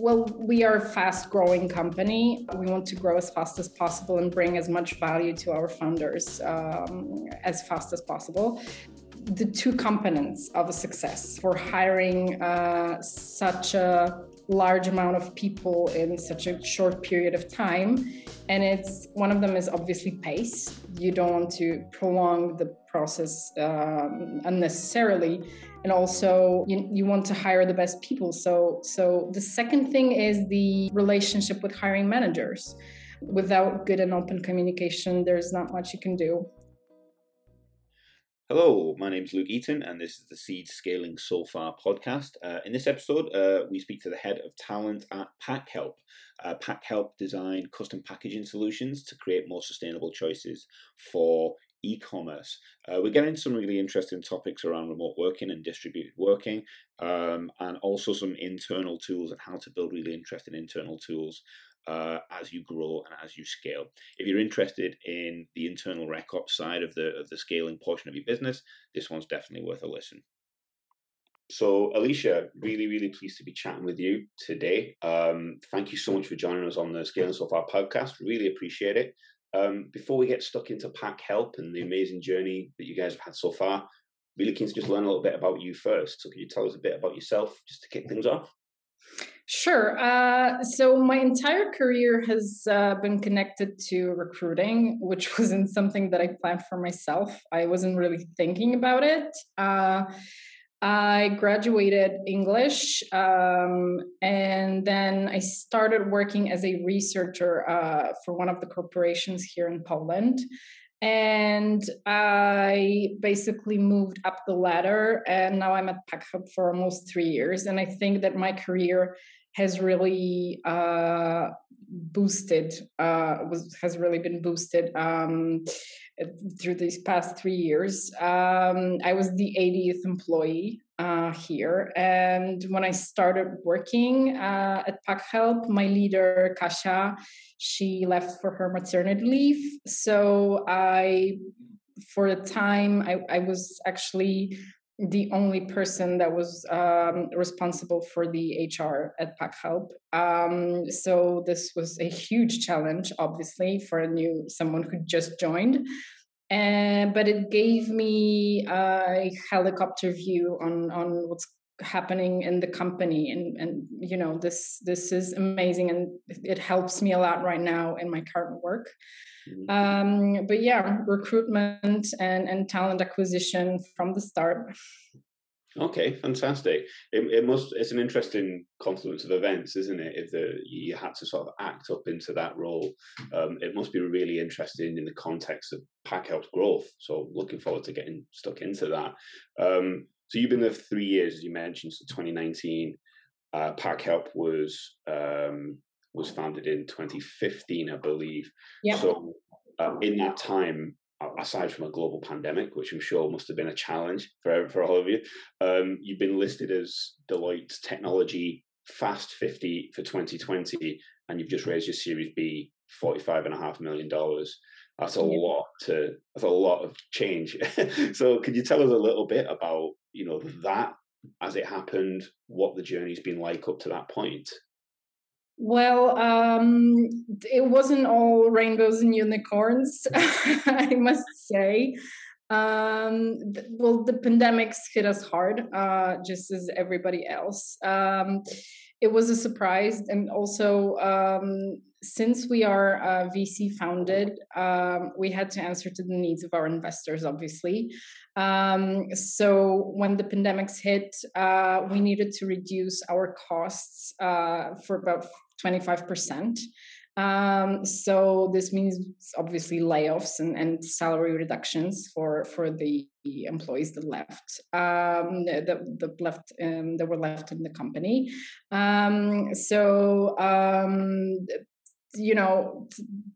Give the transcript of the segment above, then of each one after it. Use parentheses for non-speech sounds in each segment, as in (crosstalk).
Well, we are a fast growing company. We want to grow as fast as possible and bring as much value to our founders um, as fast as possible. The two components of a success for hiring uh, such a large amount of people in such a short period of time. And it's one of them is obviously pace. You don't want to prolong the process um, unnecessarily. And also you, you want to hire the best people. So so the second thing is the relationship with hiring managers. Without good and open communication there's not much you can do Hello, my name is Luke Eaton, and this is the Seed Scaling So Far podcast. Uh, in this episode, uh, we speak to the head of talent at PackHelp. Uh, PackHelp design custom packaging solutions to create more sustainable choices for e-commerce. Uh, we're getting some really interesting topics around remote working and distributed working, um, and also some internal tools and how to build really interesting internal tools uh, as you grow and as you scale. If you're interested in the internal rec ops side of the of the scaling portion of your business, this one's definitely worth a listen. So, Alicia, really, really pleased to be chatting with you today. Um, thank you so much for joining us on the Scaling So Far podcast. Really appreciate it. Um, before we get stuck into PackHelp and the amazing journey that you guys have had so far, really keen to just learn a little bit about you first. So, can you tell us a bit about yourself just to kick things off? Sure. Uh, so my entire career has uh, been connected to recruiting, which (laughs) wasn't something that I planned for myself. I wasn't really thinking about it. Uh, I graduated English um, and then I started working as a researcher uh, for one of the corporations here in Poland and I basically moved up the ladder, and now I'm at PackHelp for almost three years. And I think that my career has really uh, boosted, uh, was has really been boosted um, through these past three years. Um, I was the 80th employee uh, here. And when I started working uh, at PackHelp, my leader, Kasha, she left for her maternity leave. So I, for a time, I, I was actually the only person that was um, responsible for the HR at PackHelp. Um, so this was a huge challenge, obviously, for a new someone who just joined and but it gave me a helicopter view on on what's happening in the company and and you know this this is amazing and it helps me a lot right now in my current work mm-hmm. um but yeah recruitment and and talent acquisition from the start Okay, fantastic. It, it, must. It's an interesting confluence of events, isn't it? If the, you had to sort of act up into that role, um, it must be really interesting in the context of pack PackHelp's growth. So, looking forward to getting stuck into that. Um, so, you've been there for three years, as you mentioned. So, 2019, uh, PackHelp was um, was founded in 2015, I believe. Yeah. So, uh, in that time, aside from a global pandemic, which I'm sure must have been a challenge for for all of you, um, you've been listed as Deloitte's Technology Fast 50 for 2020, and you've just raised your Series B, forty-five and a half million dollars. That's a lot to. That's a lot of change. (laughs) so, could you tell us a little bit about you know that as it happened, what the journey's been like up to that point? Well, um, it wasn't all rainbows and unicorns, (laughs) I must say. Um, th- well, the pandemics hit us hard, uh, just as everybody else. Um, it was a surprise, and also um, since we are uh, VC founded, um, we had to answer to the needs of our investors, obviously. Um, so when the pandemics hit, uh, we needed to reduce our costs uh, for about 25%. Um, so this means obviously layoffs and, and salary reductions for for the employees that left um, that, that left um, that were left in the company. Um, so um, you know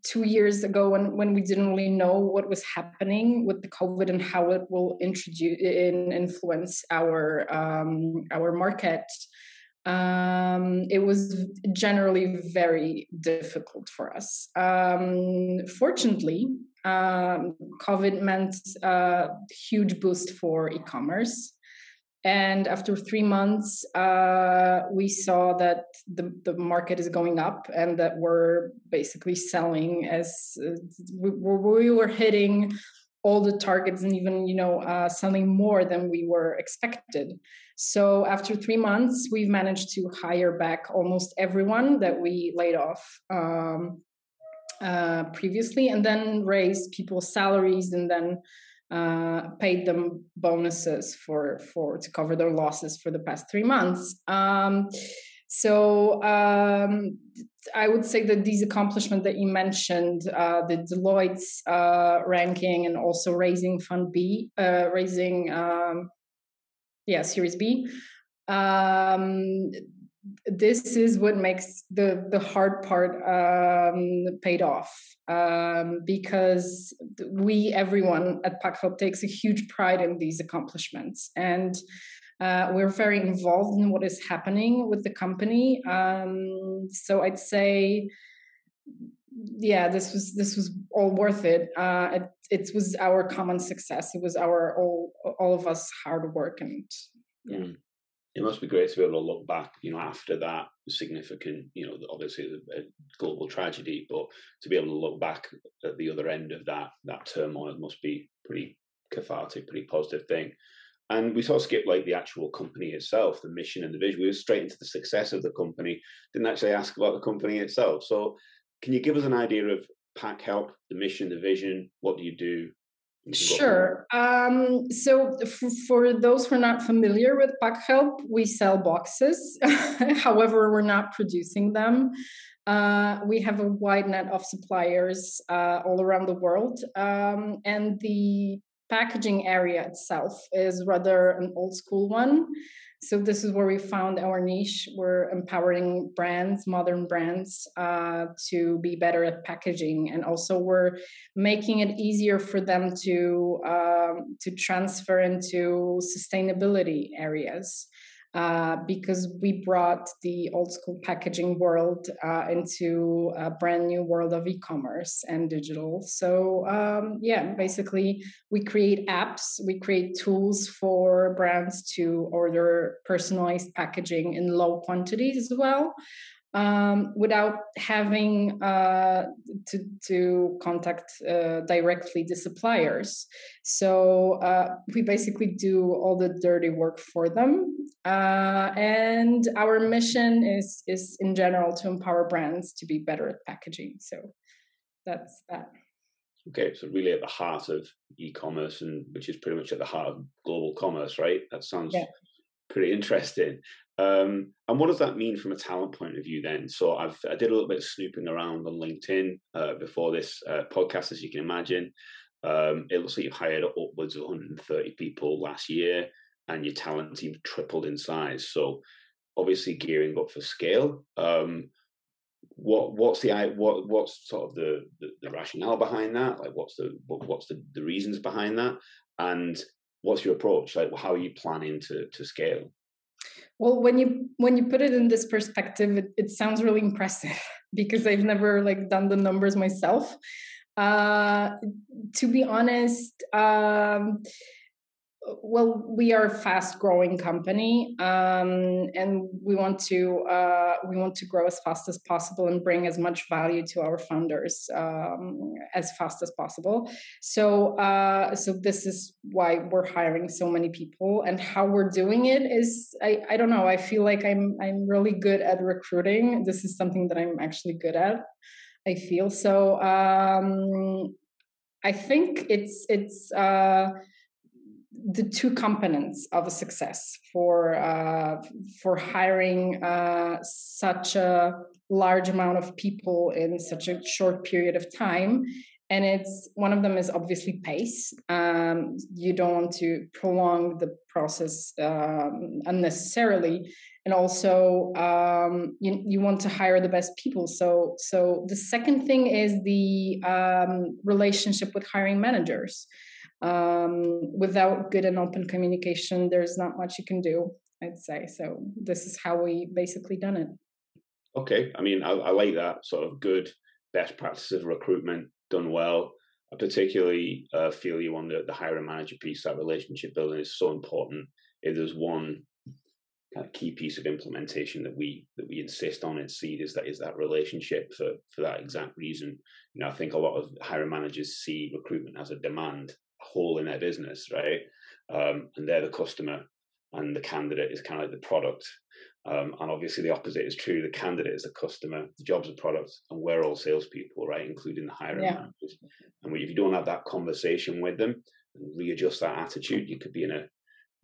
two years ago when when we didn't really know what was happening with the covid and how it will introduce in, influence our um, our market um, it was generally very difficult for us. Um, fortunately, um, COVID meant a huge boost for e commerce. And after three months, uh, we saw that the, the market is going up and that we're basically selling as uh, we, we were hitting all the targets and even you know uh, selling more than we were expected. So after three months we've managed to hire back almost everyone that we laid off um, uh, previously and then raise people's salaries and then uh, paid them bonuses for for to cover their losses for the past three months. Um, so um, I would say that these accomplishments that you mentioned, uh, the Deloitte's uh, ranking and also raising Fund B, uh, raising, um, yeah, Series B, um, this is what makes the the hard part um, paid off um, because we everyone at PackHelp takes a huge pride in these accomplishments. And uh, we're very involved in what is happening with the company. Um, so I'd say, yeah, this was this was all worth it. Uh, it. It was our common success. It was our all all of us hard work and yeah. Mm. It must be great to be able to look back, you know, after that significant, you know, obviously a global tragedy, but to be able to look back at the other end of that that turmoil must be pretty cathartic, pretty positive thing. And we sort of skipped like the actual company itself, the mission and the vision. We were straight into the success of the company, didn't actually ask about the company itself. So, can you give us an idea of PackHelp, the mission, the vision? What do you do? Sure. Um, so, f- for those who are not familiar with PackHelp, we sell boxes. (laughs) However, we're not producing them. Uh, we have a wide net of suppliers uh, all around the world. Um, and the packaging area itself is rather an old school one. So this is where we found our niche. We're empowering brands, modern brands, uh, to be better at packaging, and also we're making it easier for them to um, to transfer into sustainability areas uh, because we brought the old school packaging world uh, into a brand new world of e-commerce and digital. So um, yeah basically we create apps we create tools for brands to order personalized packaging in low quantities as well um, without having uh, to, to contact uh, directly the suppliers. So uh, we basically do all the dirty work for them. Uh, and our mission is, is in general to empower brands to be better at packaging. So that's that. Okay, so really at the heart of e-commerce, and which is pretty much at the heart of global commerce, right? That sounds yeah. pretty interesting. Um, and what does that mean from a talent point of view then? So I've I did a little bit of snooping around on LinkedIn uh, before this uh, podcast, as you can imagine. Um, it looks like you've hired upwards of 130 people last year, and your talent team tripled in size. So obviously gearing up for scale. Um, what what's the what what's sort of the, the, the rationale behind that? Like what's the what, what's the, the reasons behind that? And what's your approach? Like how are you planning to to scale? Well, when you when you put it in this perspective, it, it sounds really impressive (laughs) because I've never like done the numbers myself. Uh, to be honest, um, well we are a fast growing company um, and we want to uh, we want to grow as fast as possible and bring as much value to our founders um, as fast as possible. So uh, so this is why we're hiring so many people and how we're doing it is I, I don't know i feel like i'm i'm really good at recruiting. This is something that i'm actually good at i feel. So um, i think it's it's uh, the two components of a success for uh, for hiring uh, such a large amount of people in such a short period of time. And it's one of them is obviously pace. Um, you don't want to prolong the process um, unnecessarily. And also um, you, you want to hire the best people. So so the second thing is the um, relationship with hiring managers um, without good and open communication there's not much you can do i'd say. So this is how we basically done it. Okay i mean i, I like that sort of good best practices of recruitment done well. I particularly uh, feel you on the, the hiring manager piece that relationship building is so important. If there's one kind of key piece of implementation that we that we insist on in seed is that is that relationship for for that exact reason. You know i think a lot of hiring managers see recruitment as a demand hole in their business right um, and they're the customer and the candidate is kind of like the product um, and obviously the opposite is true the candidate is the customer the job's a product and we're all salespeople right including the hiring yeah. managers and if you don't have that conversation with them and readjust that attitude you could be in a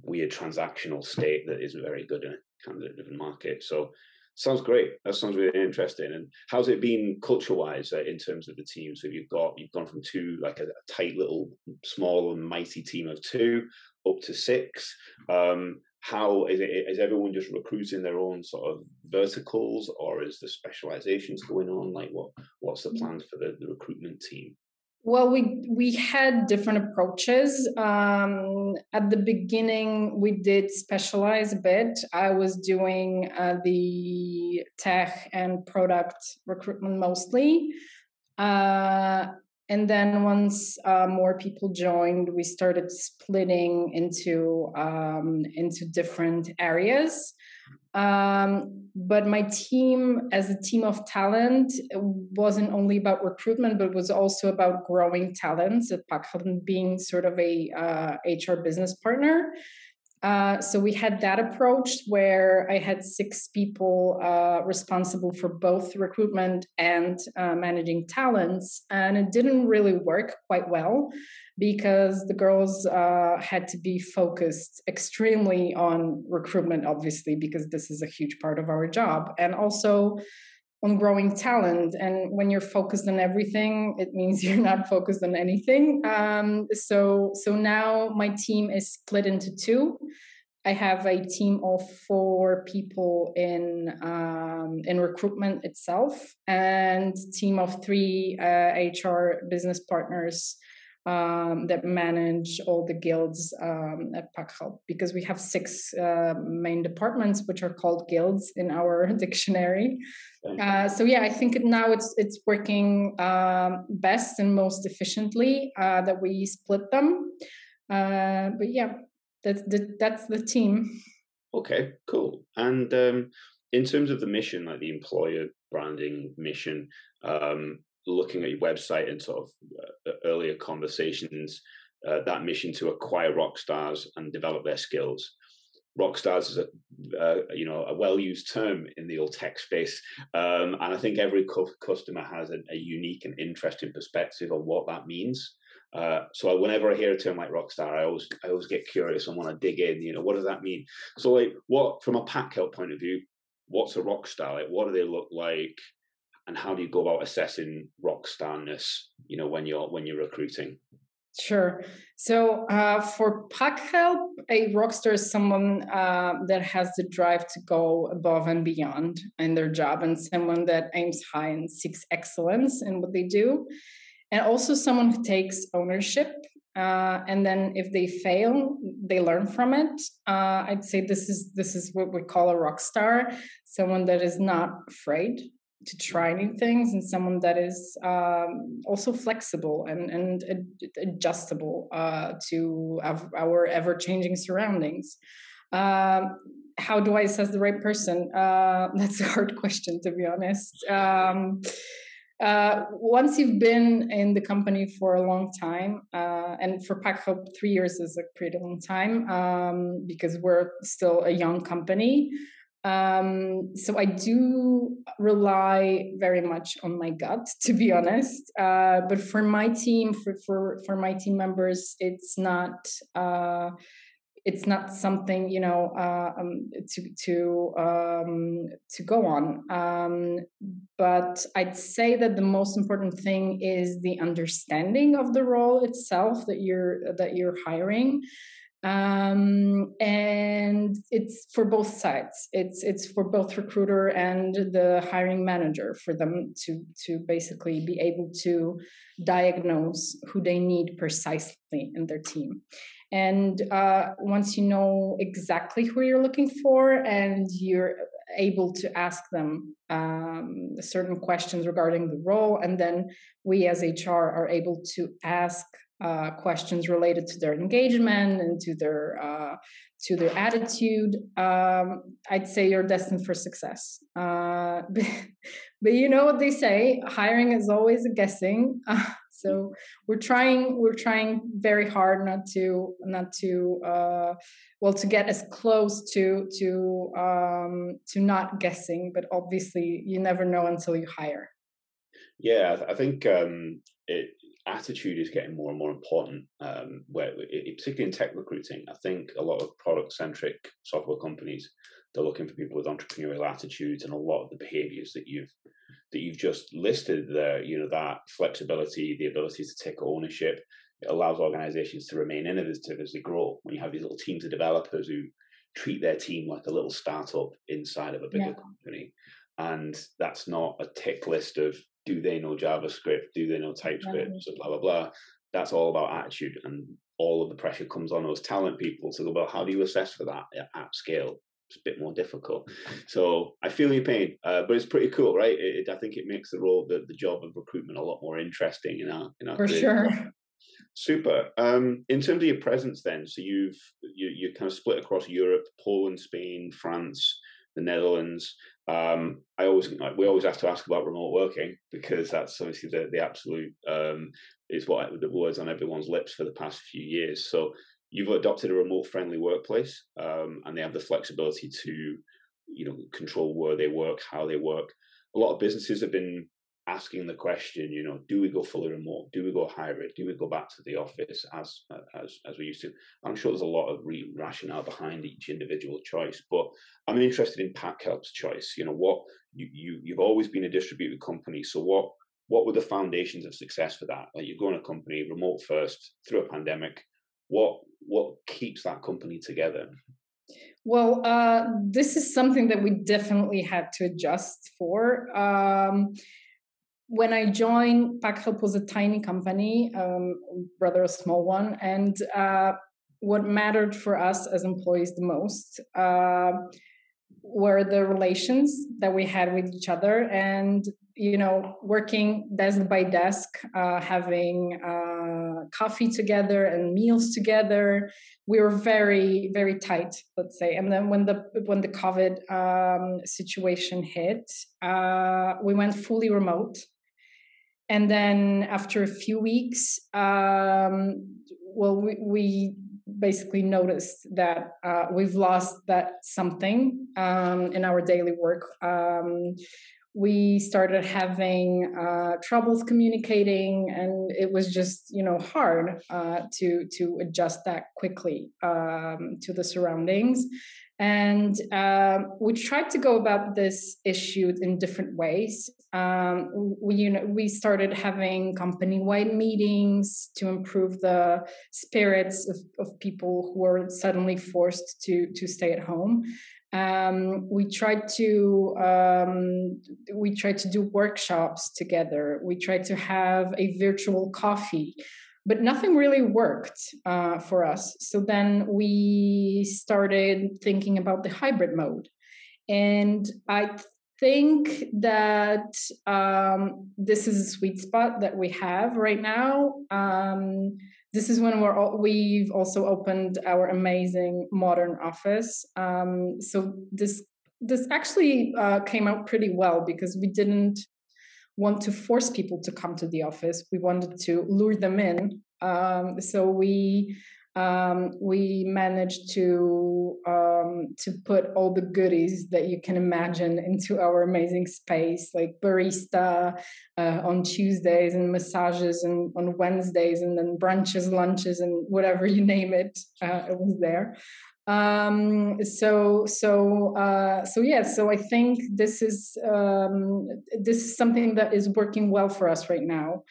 weird transactional state that isn't very good in a candidate driven market. So sounds great. That sounds really interesting. And how's it been culture wise uh, in terms of the team? So you've got you've gone from two like a, a, tight little small and mighty team of two up to six. Um, how is it? Is everyone just recruiting their own sort of verticals, or is the specializations going on? Like what what's the mm. plan for the, the recruitment team? Well, we we had different approaches. Um, at the beginning, we did specialize a bit. I was doing uh, the tech and product recruitment mostly, uh, and then once uh, more people joined, we started splitting into um, into different areas. Um, but my team, as a team of talent, wasn't only about recruitment, but was also about growing talents at PackHelp being sort of a uh, HR business partner. Uh, so we had that approach where I had six people uh, responsible for both recruitment and uh, managing talents, and it didn't really work quite well because the girls uh, had to be focused extremely on recruitment, obviously, because this is a huge part of our job, and also on growing talent. And when you're focused on everything, it means (laughs) you're not focused on anything. Um, so so now my team is split into two. I have a team of four people in um, in recruitment itself, and team of three uh, HR business partners um, that manage all the guilds um, at PackHelp because we have six uh, main departments which are called guilds in our (laughs) dictionary. Uh, so yeah, I think now it's it's working um, best and most efficiently uh, that we split them. Uh, but yeah, that's the, that's the team. Okay, cool. And um, in terms of the mission, like the employer branding mission, um, looking at your website and sort of uh, earlier conversations, uh, that mission to acquire rock stars and develop their skills. Rock stars is a uh, you know a well used term in the old tech space, um, and I think every cu- customer has a, a, unique and interesting perspective on what that means. Uh, so whenever I hear a term like rock star, I always I always get curious and want to dig in. You know, what does that mean? So like, what from a PackHelp point of view, what's a rock star? Like, what do they look like? and how do you go about assessing rock starness you know when you're when you're recruiting Sure. So uh, for PackHelp, a rockstar is someone uh, that has the drive to go above and beyond in their job, and someone that aims high and seeks excellence in what they do, and also someone who takes ownership. Uh, and then, if they fail, they learn from it. Uh, I'd say this is this is what we call a rock star, someone that is not afraid to try new things and someone that is um, also flexible and, and adjustable uh, to our ever changing surroundings. Um, how do I assess the right person? Uh, (laughs) that's a hard question, to be honest. Um, uh, once you've been in the company for a long time, uh, and for PackHelp, three years is a pretty long time um, because we're still a young company. Um, so I do rely very much on my gut, (laughs) to be honest. Uh, but for my team, for for for my team members, it's not. Uh, it's not something you know uh, um, to to um, to go on. Um, but I'd say that the most important thing is the understanding of the role itself that you're that you're hiring um, and it's for both sides. It's it's for both recruiter and the hiring manager for them to to basically be able to diagnose who they need precisely in their team. And uh, once you know exactly who you're looking for and you're able to ask them um, certain questions regarding the role and then we as hr are able to ask uh, questions related to their engagement and to their uh, to their attitude, um, I'd say you're destined for success. Uh, (laughs) but, but, you know what they say: hiring is always a guessing. (laughs) So we're trying we're trying very hard not to not to uh, well to get as close to to um, to not guessing. But obviously, you never know until you hire. Yeah, I think um, it, attitude is getting more and more important. Um, where, particularly in tech recruiting, I think a lot of product-centric software companies they're looking for people with entrepreneurial attitudes, and a lot of the behaviors that you've that you've just listed there. You know that flexibility, the ability to take ownership, it allows organizations to remain innovative as they grow. When you have these little teams of developers who treat their team like a little startup inside of a bigger yeah. company, and that's not a tick list of do they know JavaScript? Do they know TypeScript? So blah blah blah. That's all about attitude, and all of the pressure comes on those talent people to go. Well, how do you assess for that at scale? It's a bit more difficult. So I feel your pain, uh, but it's pretty cool, right? It, it, I think it makes the role, the, the job of recruitment, a lot more interesting in our in our for career. sure. Super. Um, in terms of your presence, then, so you've you you kind of split across Europe, Poland, Spain, France, the Netherlands. Um, I always like, we always have to ask about remote working because that's obviously the the absolute um, is what the words on everyone's lips for the past few years. So you've adopted a remote friendly workplace, um, and they have the flexibility to you know control where they work, how they work. A lot of businesses have been asking the question, you know, do we go fully remote? Do we go hybrid? Do we go back to the office as as as we used to? I'm sure there's a lot of re- rationale behind each individual choice, but I'm interested in PackHelp's choice. You know, what you, you you've always been a distributed company, so what what were the foundations of success for that? Like you're growing a company remote first through a pandemic. What what keeps that company together? Well, uh, this is something that we definitely had to adjust for. Um, when I joined, PackHelp was a tiny company, um, rather a small one, and uh, what mattered for us as employees the most uh, were the relations that we had with each other, and you know, working desk by desk, uh, having uh, coffee together and meals together. We were very, very tight, let's say. And then when the when the COVID um, situation hit, uh, we went fully remote and then after a few weeks um, well we, we, basically noticed that uh, we've lost that something um, in our daily work. Um, we started having uh, troubles communicating and it was just you know hard uh, to to adjust that quickly um, to the surroundings and um, we tried to go about this issue in different ways. Um, we, you know, we started having company-wide meetings to improve the spirits of, of people who were suddenly forced to to stay at home. Um, we tried to um, we tried to do workshops together. We tried to have a virtual coffee but nothing really worked uh, for us. So then we started thinking about the hybrid mode. And I think that um, this is a sweet spot that we have right now. Um, this is when we're all, we've also opened our amazing modern office. Um, so this this actually uh, came out pretty well because we didn't want to force people to come to the office. We wanted to lure them in. Um, so we um, we managed to um, to put all the goodies that you can imagine into our amazing space, like barista uh, on Tuesdays and massages and on Wednesdays, and then brunches, lunches, and whatever you name it, uh, it was there um so so uh so yeah so i think this is um this is something that is working well for us right now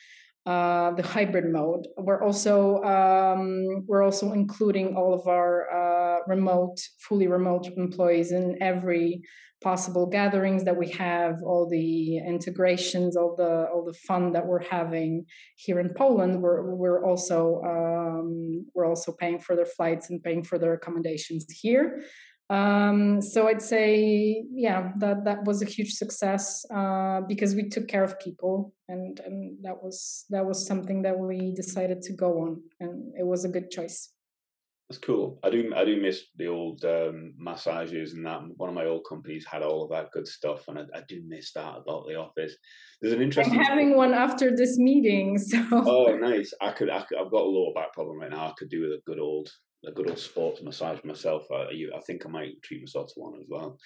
uh the hybrid mode we're also um we're also including all of our uh remote fully remote employees in every possible gatherings that we have, all the integrations, all the all the fun that we're having here in Poland. We're we're also um, we're also paying for their flights and paying for their accommodations here. Um, so I'd say, yeah, that that was a huge success uh, because we took care of people, and and that was that was something that we decided to go on, and it was a good choice. That's cool. I do I do miss the old um, massages and that. One of my old companies had all of that good stuff, and I, I do miss that about the office. There's an interesting. I'm having one after this meeting, (laughs) so. Oh, nice! I could, I could. I've got a lower back problem right now. I could do with a good old a good old sports massage myself. I, I think I might treat myself to one as well.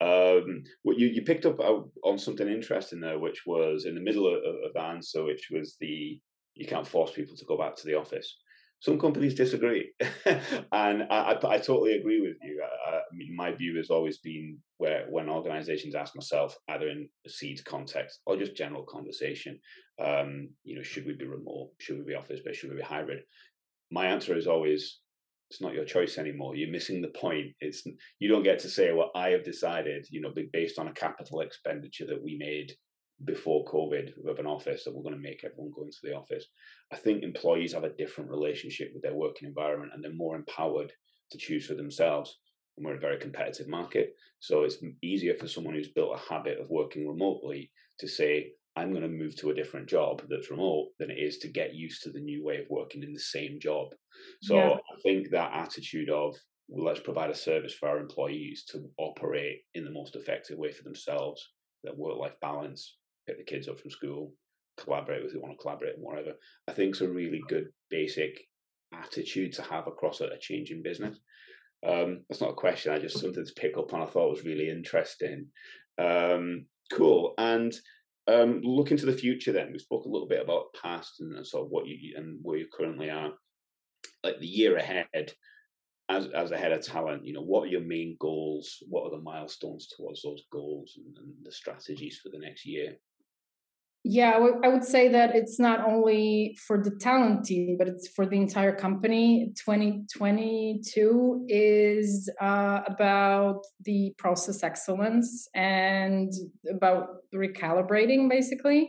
Um, what you, you picked up on something interesting there, which was in the middle of, of the answer, which was the you can't force people to go back to the office. Some companies disagree, (laughs) and I, I, I, totally agree with you. I, mean, my view has always been where when organisations ask myself, either in a seeds context or just general conversation, um, you know, should we be remote? Should we be office based? Should we be hybrid? My answer is always it's not your choice anymore. You're missing the point. It's you don't get to say, well, I have decided, you know, based on a capital expenditure that we made before COVID of an office that we're going to make everyone go into the office. I think employees have a different relationship with their working environment and they're more empowered to choose for themselves. And we're a very competitive market. So it's easier for someone who's built a habit of working remotely to say, I'm going to move to a different job that's remote than it is to get used to the new way of working in the same job. So yeah. I think that attitude of well, let's provide a service for our employees to operate in the most effective way for themselves, their work life balance, pick the kids up from school, collaborate with who want to collaborate and whatever. I think it's a really good basic attitude to have across a, a changing business. Um, that's not a question. I just something to pick up on. I thought was really interesting. Um, cool. And um, looking to the future, then we spoke a little bit about past and sort of what you and where you currently are. Like the year ahead, as as a head of talent, you know, what are your main goals? What are the milestones towards those goals and, and the strategies for the next year? Yeah, I would say that it's not only for the talent team, but it's for the entire company. 2022 is uh, about the process excellence and about recalibrating, basically.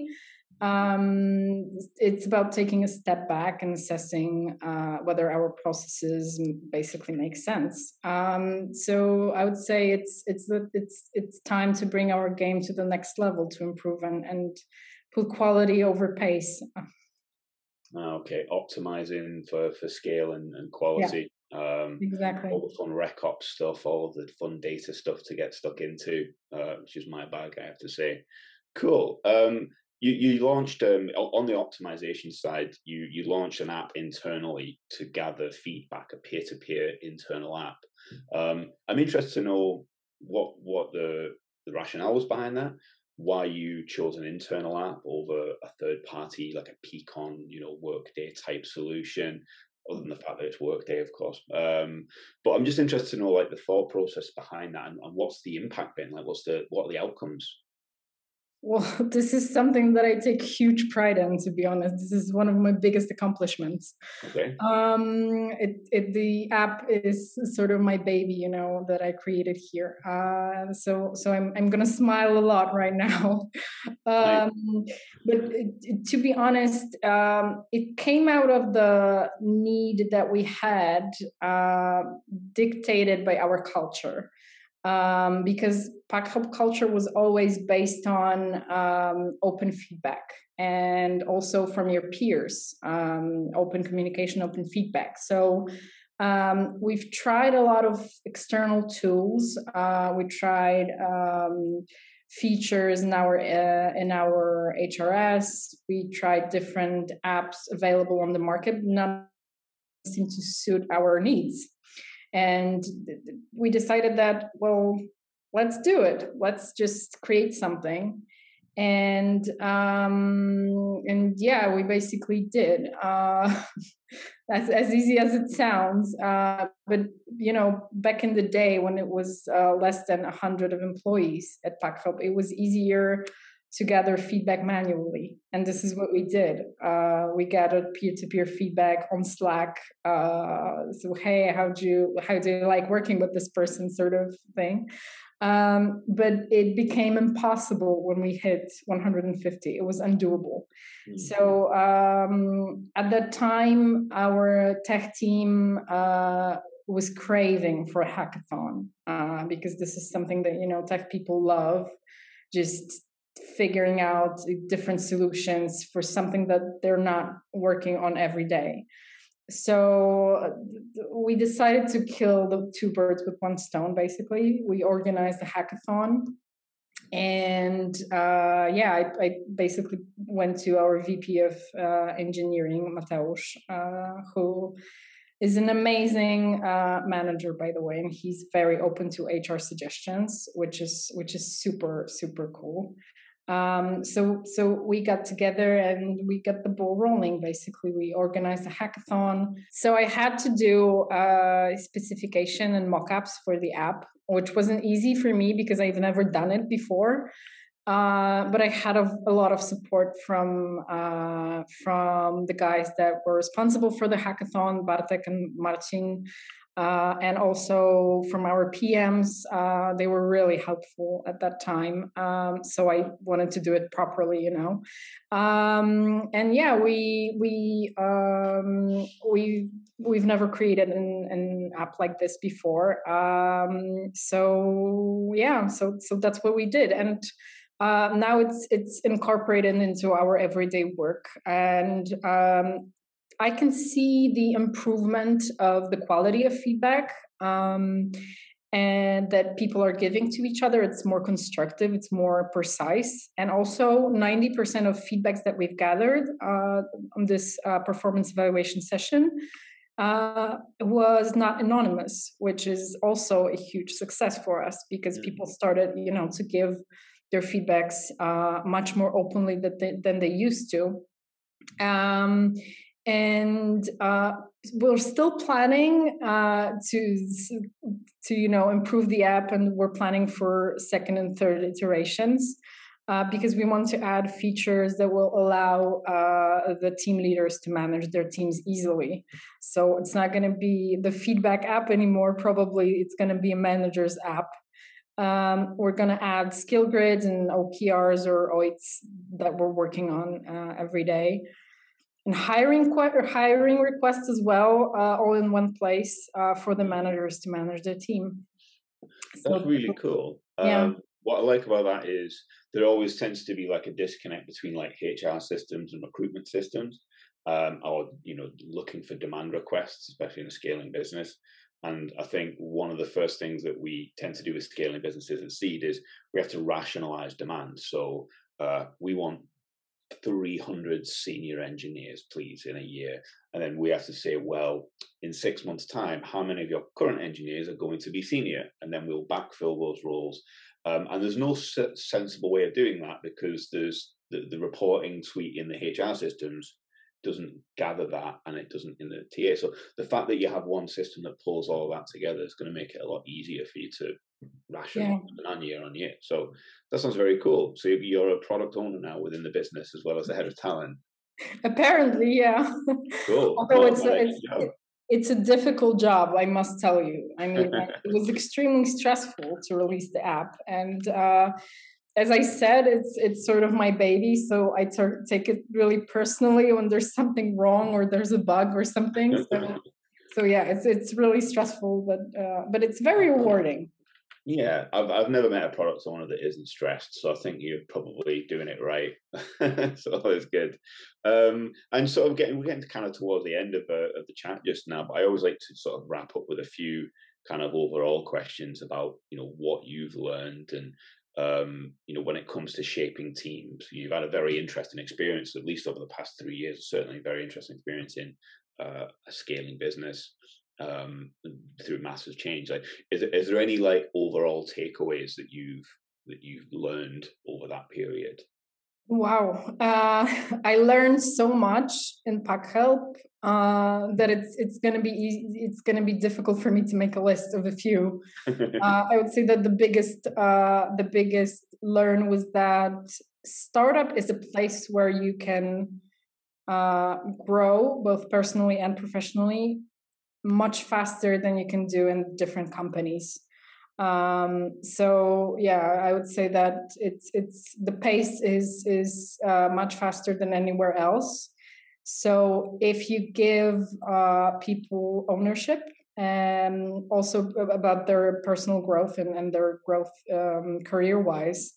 Um, it's about taking a step back and assessing uh, whether our processes basically make sense. Um, so I would say it's it's it's it's time to bring our game to the next level to improve and and put quality over pace. Ah, okay, optimizing for for scale and, and quality. Yeah, um, exactly. All the fun rec op stuff, all the fun data stuff to get stuck into, uh, which is my bag, I have to say. Cool. Um, you you launched um, on the optimization side. You you launched an app internally to gather feedback, a peer to peer internal app. Um, I'm interested to know what what the the rationale was behind that why you chose an internal app over a third party like a Peakon, you know, Workday type solution, other than the fact that it's Workday, of course. Um, but I'm just interested to know like the thought process behind that and, and what's the impact been? Like, what's the what are the outcomes? Well, (laughs) this is something that I take huge pride in, to be honest. This is one of my biggest accomplishments. Okay. Um, it, it, the app is sort of my baby, you know, that I created here. Uh, so, so I'm, I'm going to smile a lot right now. (laughs) um, but it, to be honest, um, it came out of the need that we had, uh, dictated by our culture um, because PackHelp culture was always based on um, open feedback and also from your peers, um, open communication, open feedback. So um, we've tried a lot of external tools. Uh, we tried um, features in our uh, in our HRS. We tried different apps available on the market. None seem to suit our needs and we decided that well let's do it. Let's just create something. And um and yeah we basically did. Uh (laughs) as, as easy as it sounds uh but you know back in the day when it was uh, less than hundred of employees at PackHelp it was easier to gather feedback manually. And this is what we did. Uh, we gathered peer-to-peer feedback on Slack. Uh, so, hey, how do you how do you like working with this person, sort of thing. Um, but it became impossible when we hit 150. It was undoable. Mm-hmm. So um, at that time, our tech team uh, was craving for a hackathon uh, because this is something that you know tech people love just figuring out different solutions for something that they're not working on every day. so we decided to kill the two birds with one stone basically we organized a hackathon and uh, yeah I, I, basically went to our vp of uh, engineering mateusz uh, who is an amazing uh, manager by the way and he's very open to hr suggestions which is which is super super cool um, so so we got together and we got the ball rolling basically. We organized a hackathon. So i had to do uh, specification and mockups for the app which wasn't easy for me because i've never done it before. Uh, but I had a, a, lot of support from uh, from the guys that were responsible for the hackathon, Bartek and Marcin, uh, and also from our PMs. Uh, they were really helpful at that time. Um, so I wanted to do it properly, you know. Um, and yeah, we we um, we we've never created an, an app like this before. Um, so yeah, so so that's what we did, and. Uh, now it's it's incorporated into our everyday work, and um, I can see the improvement of the quality of feedback um, and that people are giving to each other. It's more constructive, it's more precise. And also, 90% of feedbacks that we've gathered uh, on this uh, performance evaluation session uh, was not anonymous, which is also a huge success for us because mm. people started, you know, to give their feedbacks uh, much more openly than they, than they used to. Um, and uh, we're still planning uh, to to you know improve the app, and we're planning for second and third iterations. Uh, because we want to add features that will allow uh, the team leaders to manage their teams easily. So it's not going to be the feedback app anymore. Probably it's going to be a manager's app. Um, we're going to add skill grids and OKRs or OITs that we're working on uh, every day and hiring hiring requests as well, uh, all in one place uh, for the managers to manage their team. That's so, really cool. Yeah. Um, what I like about that is there always tends to be like a disconnect between like HR systems and recruitment systems, um, or you know, looking for demand requests, especially in a scaling business. And I think one of the first things that we tend to do with scaling businesses at Seed is we have to rationalize demand. So uh, we want 300 senior engineers, please, in a year. And then we have to say, well, in six months' time, how many of your current engineers are going to be senior? And then we'll backfill those roles. Um, and there's no sensible way of doing that because there's the, the reporting suite in the HR systems doesn't gather that and it doesn't in the TA. So the fact that you have one system that pulls all that together is going to make it a lot easier for you to ration yeah. year on year. So that sounds very cool. So you're a product owner now within the business as well as the head of talent. Apparently, yeah. Cool. (laughs) Although it's, a, it's, it's a difficult job, I must tell you. I mean, (laughs) it was extremely stressful to release the app, and uh, as I said, it's it's sort of my baby, so I t- take it really personally when there's something wrong or there's a bug or something. So, (laughs) so yeah, it's it's really stressful, but uh, but it's very rewarding. Yeah, I've I've never met a product owner that isn't stressed, so I think you're probably doing it right. (laughs) so it's good. Um, and sort of getting we're getting kind of towards the end of uh, of the chat just now, but I always like to sort of wrap up with a few kind of overall questions about you know what you've learned and um, you know when it comes to shaping teams. You've had a very interesting experience, at least over the past three years. Certainly, a very interesting experience in uh, a scaling business um, through massive change. Like, is is there any like overall takeaways that you've that you've learned over that period? Wow, uh, (laughs) I learned so much in PackHelp uh, that it's it's gonna be easy, it's gonna be difficult for me to make a list of a few. (laughs) uh, I would say that the biggest uh, the biggest learn was that startup is a place where you can uh, grow both personally and professionally much faster than you can do in different companies. Um so yeah i would say that it's it's the pace is is uh, much faster than anywhere else. So if you give uh, people ownership and also about their personal growth and, and their growth um, career wise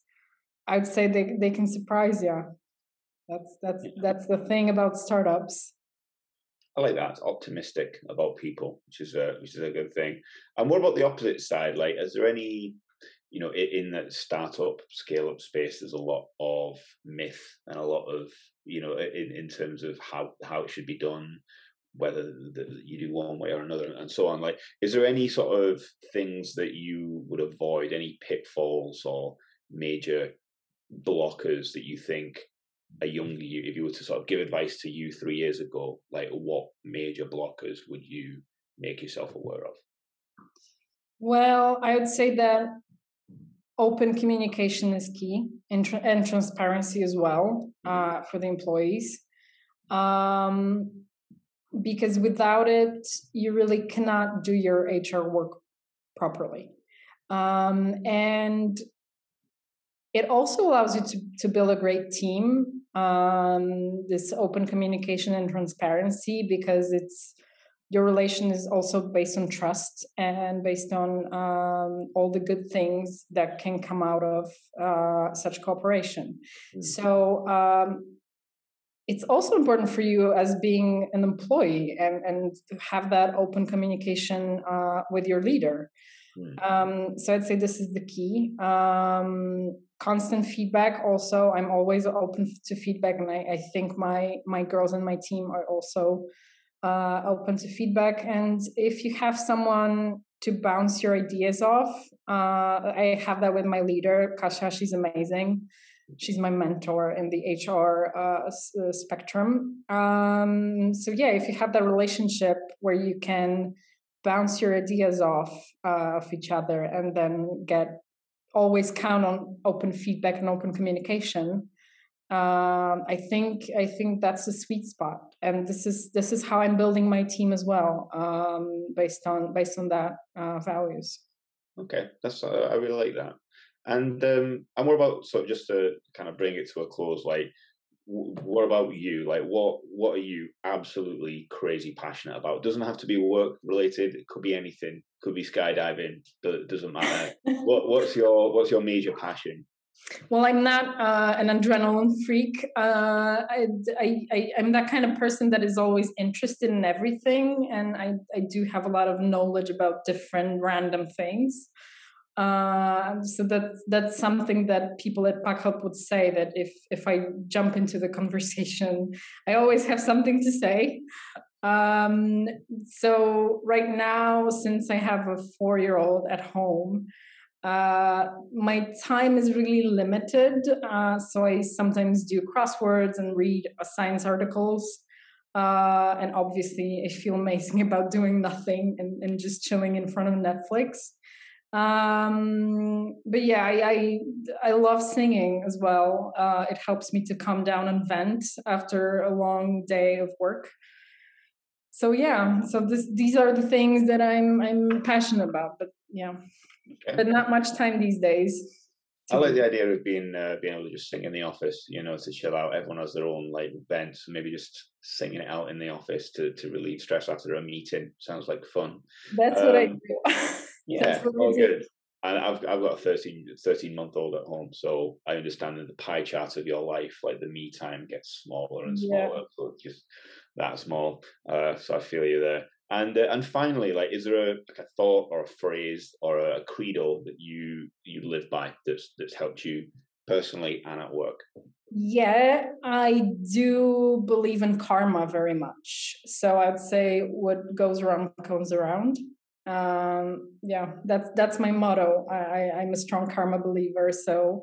i would say they, they can surprise you that's that's that's the thing about startups I like that. Optimistic about people, which is a which is a good thing. And what about the opposite side? Like, is there any, you know, in, in that startup scale up space, there's a lot of myth and a lot of, you know, in, in terms of how how it should be done, whether the, you do one way or another, and so on. Like, is there any sort of things that you would avoid, any pitfalls or major blockers that you think a young you, if you were to sort of give advice to you three years ago, like what major blockers would you make yourself aware of? Well, I would say that open communication is key and, tra- and transparency as well mm-hmm. uh, for the employees. Um, because without it, you really cannot do your HR work properly. Um, and it also allows you to, to build a great team um, this open communication and transparency because it's your relation is also based on trust and based on um, all the good things that can come out of uh, such cooperation. Mm. So um, it's also important for you as being an employee and, and have that open communication uh, with your leader. Um, so I'd say this is the key. Um, constant feedback. Also, I'm always open to feedback, and I, I think my my girls and my team are also uh, open to feedback. And if you have someone to bounce your ideas off, uh, I have that with my leader, Kasia. She's amazing. She's my mentor in the HR uh, uh, spectrum. Um, so yeah, if you have that relationship where you can bounce your ideas off uh, of each other and then get always count on open feedback and open communication um, i think i think that's the sweet spot. And this is this is how i'm building my team as well um, based on based on that uh, values. Okay that's uh, i really like that. And um and what about sort of just to kind of bring it to a close like what about you? Like what what are you absolutely crazy passionate about? It doesn't have to be work related it could be anything could be skydiving it doesn't matter. (laughs) What what's your what's your major passion? Well i'm not uh, an adrenaline freak uh, I, I, I am that kind of person that is always interested in everything and i i do have a lot of knowledge about different random things uh, so that's that's something that people at PackHelp would say that if if I jump into the conversation, I always have something to say. Um, so right now, since I have a four year old at home, uh, my time is really limited. Uh, so I sometimes do crosswords and read science articles. Uh, and obviously, I feel amazing (laughs) about doing nothing and, and just chilling in front of Netflix um but yeah I, I, I love singing as well uh it helps me to calm down and vent after a long day of work so yeah so this these are the things that i'm i'm passionate about but yeah okay. but not much time these days I like the idea of being uh, being able to just sing in the office, you know, to chill out. Everyone has their own like vents, maybe just singing it out in the office to to relieve stress after a meeting. Sounds like fun. That's um, what I um, do. (laughs) Yeah, all good. And I've I've got a 13, 13 month old at home, so I understand that the pie chart of your life, like the me time, gets smaller and smaller. Yeah. So just that small. Uh, so I feel you there. And uh, and finally, like, is there a, like a thought or a phrase or a credo that you you live by that's that's helped you personally and at work? Yeah, I do believe in karma very much. So I'd say what goes around comes around um, yeah, that's that's my motto. I, I'm a strong karma believer. So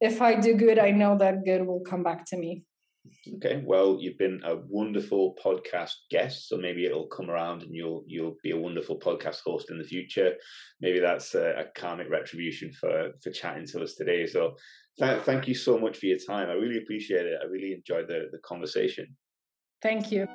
if I do good, I know that good will come back to me. Okay, well, you've been a wonderful podcast guest, so maybe it'll come around and you'll you'll be a wonderful podcast host in the future. Maybe that's a, a karmic retribution for for chatting to us today. So, th- thank you so much for your time. I really appreciate it. I really enjoyed the the conversation. Thank you.